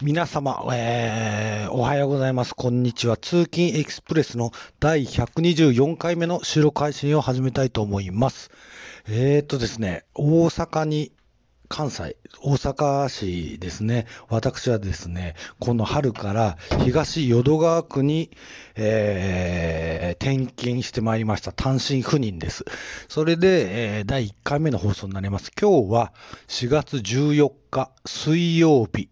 皆様、えー、おはようございます。こんにちは。通勤エクスプレスの第124回目の収録配信を始めたいと思います。えーとですね、大阪に、関西、大阪市ですね。私はですね、この春から東淀川区に、えー、転勤してまいりました。単身赴任です。それで、えー、第1回目の放送になります。今日は4月14日水曜日。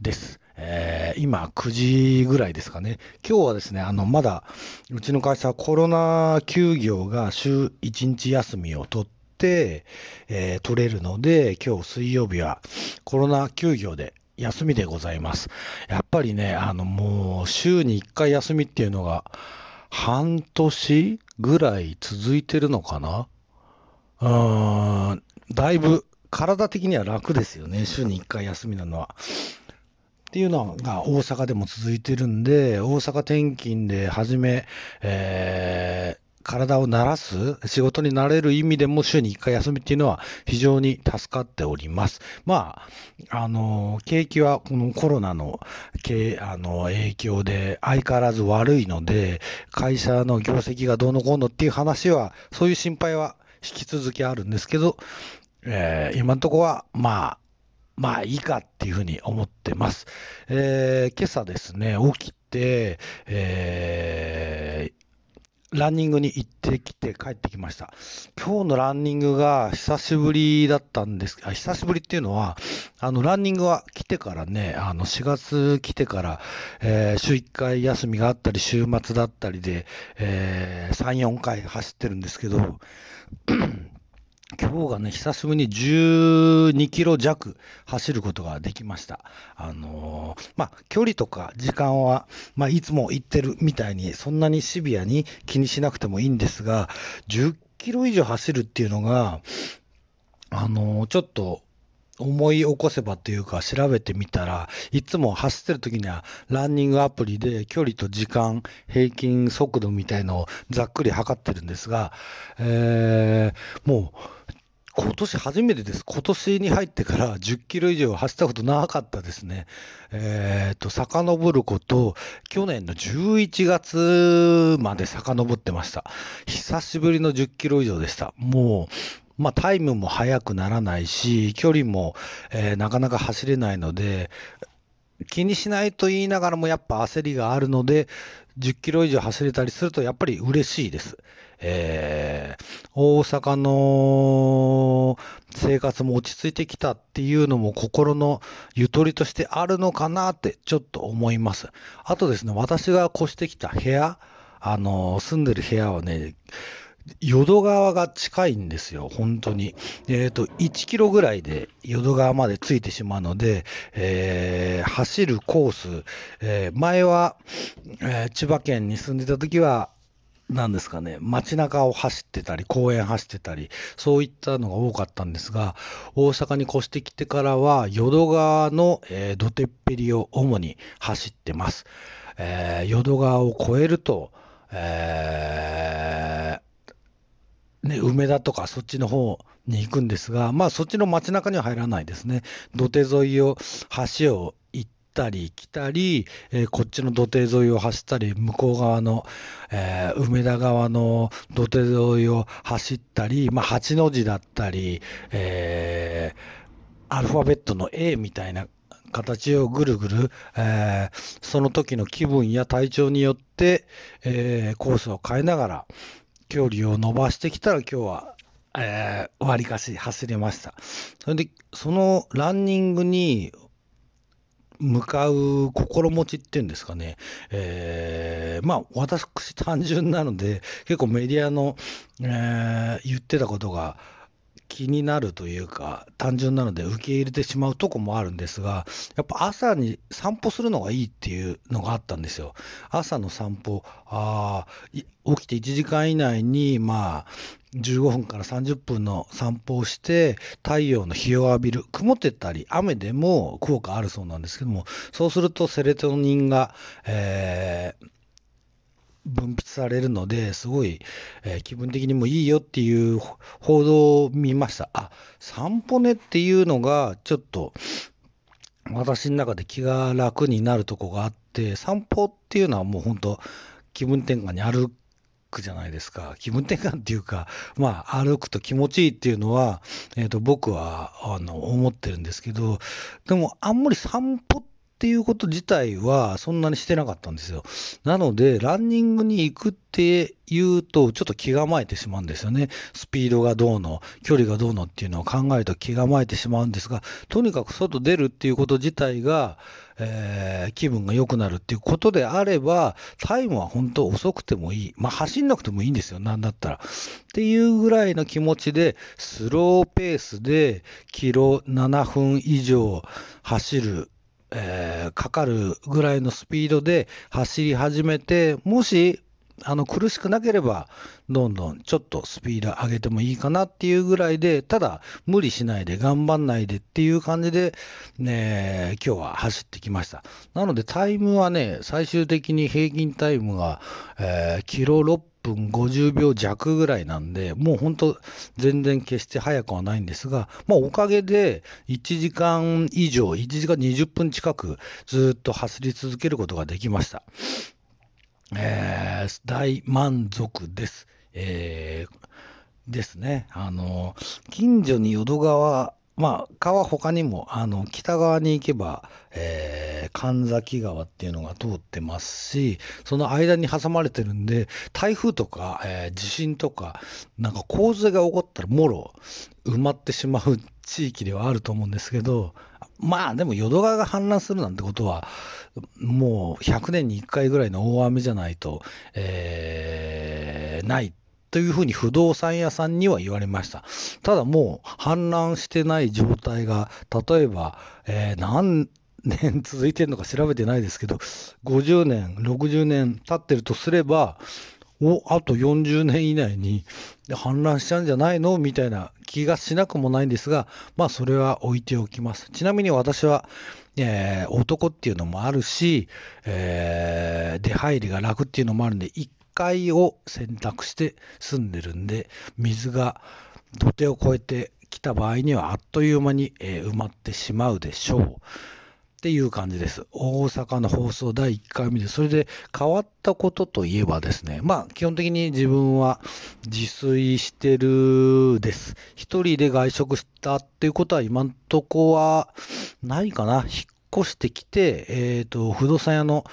です。えー、今9時ぐらいですかね。今日はですね、あの、まだ、うちの会社はコロナ休業が週1日休みを取って、えー、取れるので、今日水曜日はコロナ休業で休みでございます。やっぱりね、あの、もう週に1回休みっていうのが、半年ぐらい続いてるのかなうーん、だいぶ体的には楽ですよね。週に1回休みなのは。っていうのが大阪でも続いてるんで、大阪転勤で初め、えー、体を慣らす、仕事になれる意味でも週に1回休みっていうのは非常に助かっております。まあ、あの、景気はこのコロナのあの影響で相変わらず悪いので、会社の業績がどうのこうのっていう話は、そういう心配は引き続きあるんですけど、えー、今のところは、まあ、まあいいかっていうふうに思ってます。えー、今朝ですね、起きて、えー、ランニングに行ってきて帰ってきました。今日のランニングが久しぶりだったんですあ久しぶりっていうのは、あの、ランニングは来てからね、あの、4月来てから、えー、週1回休みがあったり、週末だったりで、えー、3、4回走ってるんですけど、今日がね、久しぶりに12キロ弱走ることができました。あのー、まあ、距離とか時間は、まあ、いつも行ってるみたいに、そんなにシビアに気にしなくてもいいんですが、10キロ以上走るっていうのが、あのー、ちょっと、思い起こせばというか調べてみたらいつも走ってる時にはランニングアプリで距離と時間平均速度みたいのをざっくり測ってるんですが、えー、もう今年初めてです。今年に入ってから10キロ以上走ったことなかったですね。えっ、ー、と、遡ること、去年の11月まで遡ってました。久しぶりの10キロ以上でした。もう、まあ、タイムも速くならないし、距離も、えー、なかなか走れないので、気にしないと言いながらもやっぱ焦りがあるので、10キロ以上走れたりするとやっぱり嬉しいです。えー、大阪の生活も落ち着いてきたっていうのも心のゆとりとしてあるのかなってちょっと思います。あとですね、私が越してきた部屋、あの、住んでる部屋はね、淀川が近いんですよ、本当に。えっ、ー、と、1キロぐらいで淀川まで着いてしまうので、えー、走るコース、えー、前は、え千葉県に住んでた時は、なんですかね、街中を走ってたり、公園走ってたり、そういったのが多かったんですが、大阪に越してきてからは、淀川の、えー、土手っぺりを主に走ってます。え、淀川を越えると、えー、ね、梅田とかそっちの方に行くんですが、まあそっちの街中には入らないですね。土手沿いを、橋を行ったり来たり、えー、こっちの土手沿いを走ったり、向こう側の、えー、梅田側の土手沿いを走ったり、まあ、八の字だったり、えー、アルファベットの A みたいな形をぐるぐる、えー、その時の気分や体調によって、えー、コースを変えながら距離を伸ばしてきたら今日は、えー、割かし走れました。それで、そのランニングに向かう心持ちっていうんですかね、えー、まあ私単純なので結構メディアの、えー、言ってたことが気になるというか単純なので受け入れてしまうとこもあるんですがやっぱ朝に散歩するのがいいっていうのがあったんですよ。朝の散歩あ起きて1時間以内にまあ15分から30分の散歩をして太陽の日を浴びる。曇ってたり雨でも効果あるそうなんですけどもそうするとセレトニンが、えー、分泌されるのですごい、えー、気分的にもいいよっていう報道を見ましたあ散歩ねっていうのがちょっと私の中で気が楽になるとこがあって、散歩っていうのはもう本当、気分転換に歩くじゃないですか。気分転換っていうか、まあ、歩くと気持ちいいっていうのは、えっ、ー、と、僕は、あの、思ってるんですけど、でも、あんまり散歩ってっていうこと自体はそんなにしてなかったんですよ。なので、ランニングに行くっていうと、ちょっと気構えてしまうんですよね。スピードがどうの、距離がどうのっていうのを考えると気構えてしまうんですが、とにかく外出るっていうこと自体が、えー、気分が良くなるっていうことであれば、タイムは本当遅くてもいい。まあ、走んなくてもいいんですよ、なんだったら。っていうぐらいの気持ちで、スローペースで、キロ7分以上走るえー、かかるぐらいのスピードで走り始めて、もしあの苦しくなければ、どんどんちょっとスピード上げてもいいかなっていうぐらいで、ただ無理しないで頑張んないでっていう感じで、ね、今日は走ってきました。なのでタイムはね、最終的に平均タイムが、えー、キロ6分50秒弱ぐらいなんで、もう本当、全然決して早くはないんですが、まあ、おかげで1時間以上、1時間20分近くずっと走り続けることができました。えー、大満足です。えー、ですね。あの、近所に淀川、まあ、川他にも、あの、北側に行けば、えー、神崎川っていうのが通ってますし、その間に挟まれてるんで、台風とか、えー、地震とか、なんか洪水が起こったらもろ埋まってしまう地域ではあると思うんですけど、まあでも淀川が氾濫するなんてことは、もう100年に1回ぐらいの大雨じゃないと、えー、ない。というふうに不動産屋さんには言われました。ただもう氾濫してない状態が、例えば、えー、何年続いてるのか調べてないですけど、50年、60年経ってるとすれば、お、あと40年以内に氾濫しちゃうんじゃないの？みたいな気がしなくもないんですが、まあそれは置いておきます。ちなみに私は、えー、男っていうのもあるし、えー、出入りが楽っていうのもあるんで、1階を選択して住んでるんで、水が土手を越えてきた場合にはあっという間に、えー、埋まってしまうでしょう。っていう感じです。大阪の放送第1回目で、それで変わったことといえばですね、まあ基本的に自分は自炊してるです。一人で外食したっていうことは今んとこはないかな。引っ越してきて、えっ、ー、と、不動産屋の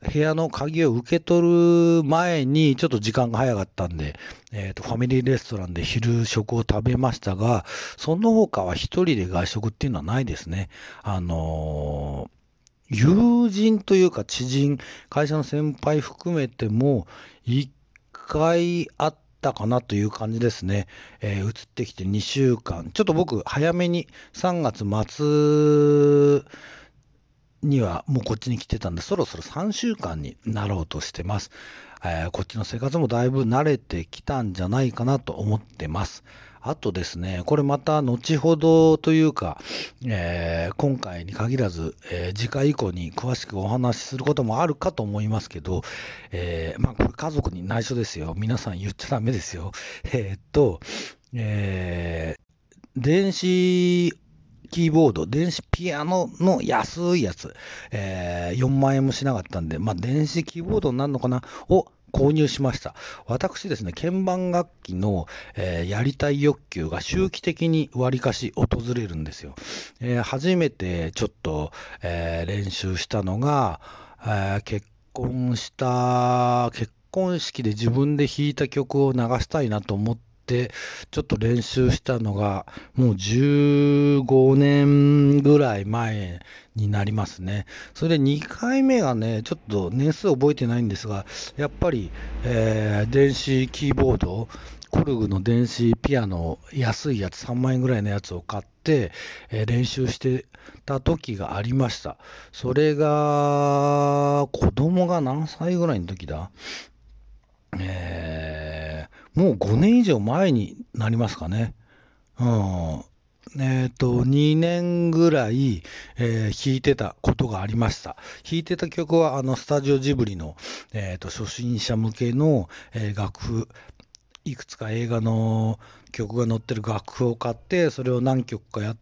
部屋の鍵を受け取る前にちょっと時間が早かったんで、えっ、ー、と、ファミリーレストランで昼食を食べましたが、その他は一人で外食っていうのはないですね。あのー、友人というか知人、会社の先輩含めても、一回あったかなという感じですね。えー、移ってきて2週間。ちょっと僕、早めに3月末、にはもうこっちに来てたんで、そろそろ3週間になろうとしてます。えー、こっちの生活もだいぶ慣れてきたんじゃないかなと思ってます。あとですね、これまた後ほどというか、えー、今回に限らず、えー、次回以降に詳しくお話しすることもあるかと思いますけど、えー、まあこれ家族に内緒ですよ。皆さん言っちゃダメですよ。えっと、え電子キーボード、電子ピアノの安いやつ、えー、4万円もしなかったんで、まあ、電子キーボードになるのかなを購入しました。私ですね、鍵盤楽器の、えー、やりたい欲求が周期的に割かし訪れるんですよ。えー、初めてちょっと、え練習したのが、え結婚した、結婚式で自分で弾いた曲を流したいなと思って、ちょっと練習したのが、もう15年ぐらい前になりますね。それで2回目がね、ちょっと年数覚えてないんですが、やっぱり、えー、電子キーボード、コルグの電子ピアノ、安いやつ、3万円ぐらいのやつを買って、えー、練習してた時がありました。それが、子供が何歳ぐらいの時だ？えー、もう5年以上前になりますかね。うん。えっ、ー、と、2年ぐらい、えー、弾いてたことがありました。弾いてた曲は、あの、スタジオジブリの、えっ、ー、と、初心者向けの、え楽譜、いくつか映画の曲が載ってる楽譜を買って、それを何曲かや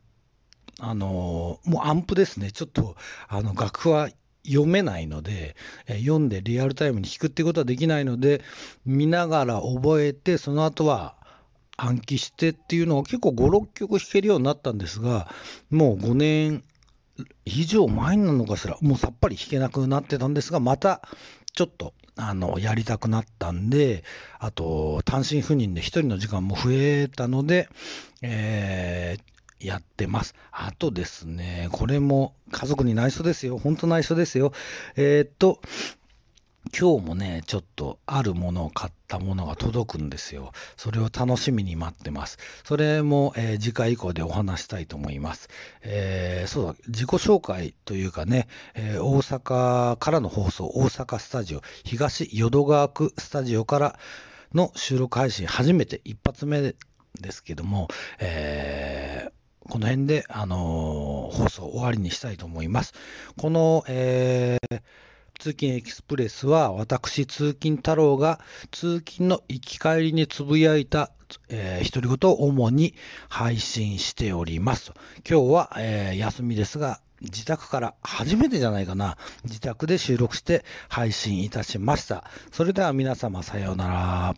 あの、もうアンプですね。ちょっと、あの、楽譜は読めないので、読んでリアルタイムに弾くってことはできないので、見ながら覚えて、その後は暗記してっていうのを結構5、6曲弾けるようになったんですが、もう5年以上前なのかしら、もうさっぱり弾けなくなってたんですが、またちょっとあのやりたくなったんで、あと単身赴任で1人の時間も増えたので、えーやってます。あとですね、これも家族に内緒ですよ。本当内緒ですよ。えー、っと、今日もね、ちょっとあるものを買ったものが届くんですよ。それを楽しみに待ってます。それも、えー、次回以降でお話したいと思います。えー、そうだ、自己紹介というかね、えー、大阪からの放送、大阪スタジオ、東淀川区スタジオからの収録配信、初めて一発目ですけども、えーこの辺で、あの放送終わりにしたいと思います。この、えー通勤エクスプレスは私、通勤太郎が通勤の行き帰りにつぶやいた、えー、独り言を主に配信しております。今日は、えー、休みですが、自宅から初めてじゃないかな、自宅で収録して配信いたしました。それでは皆様さようなら。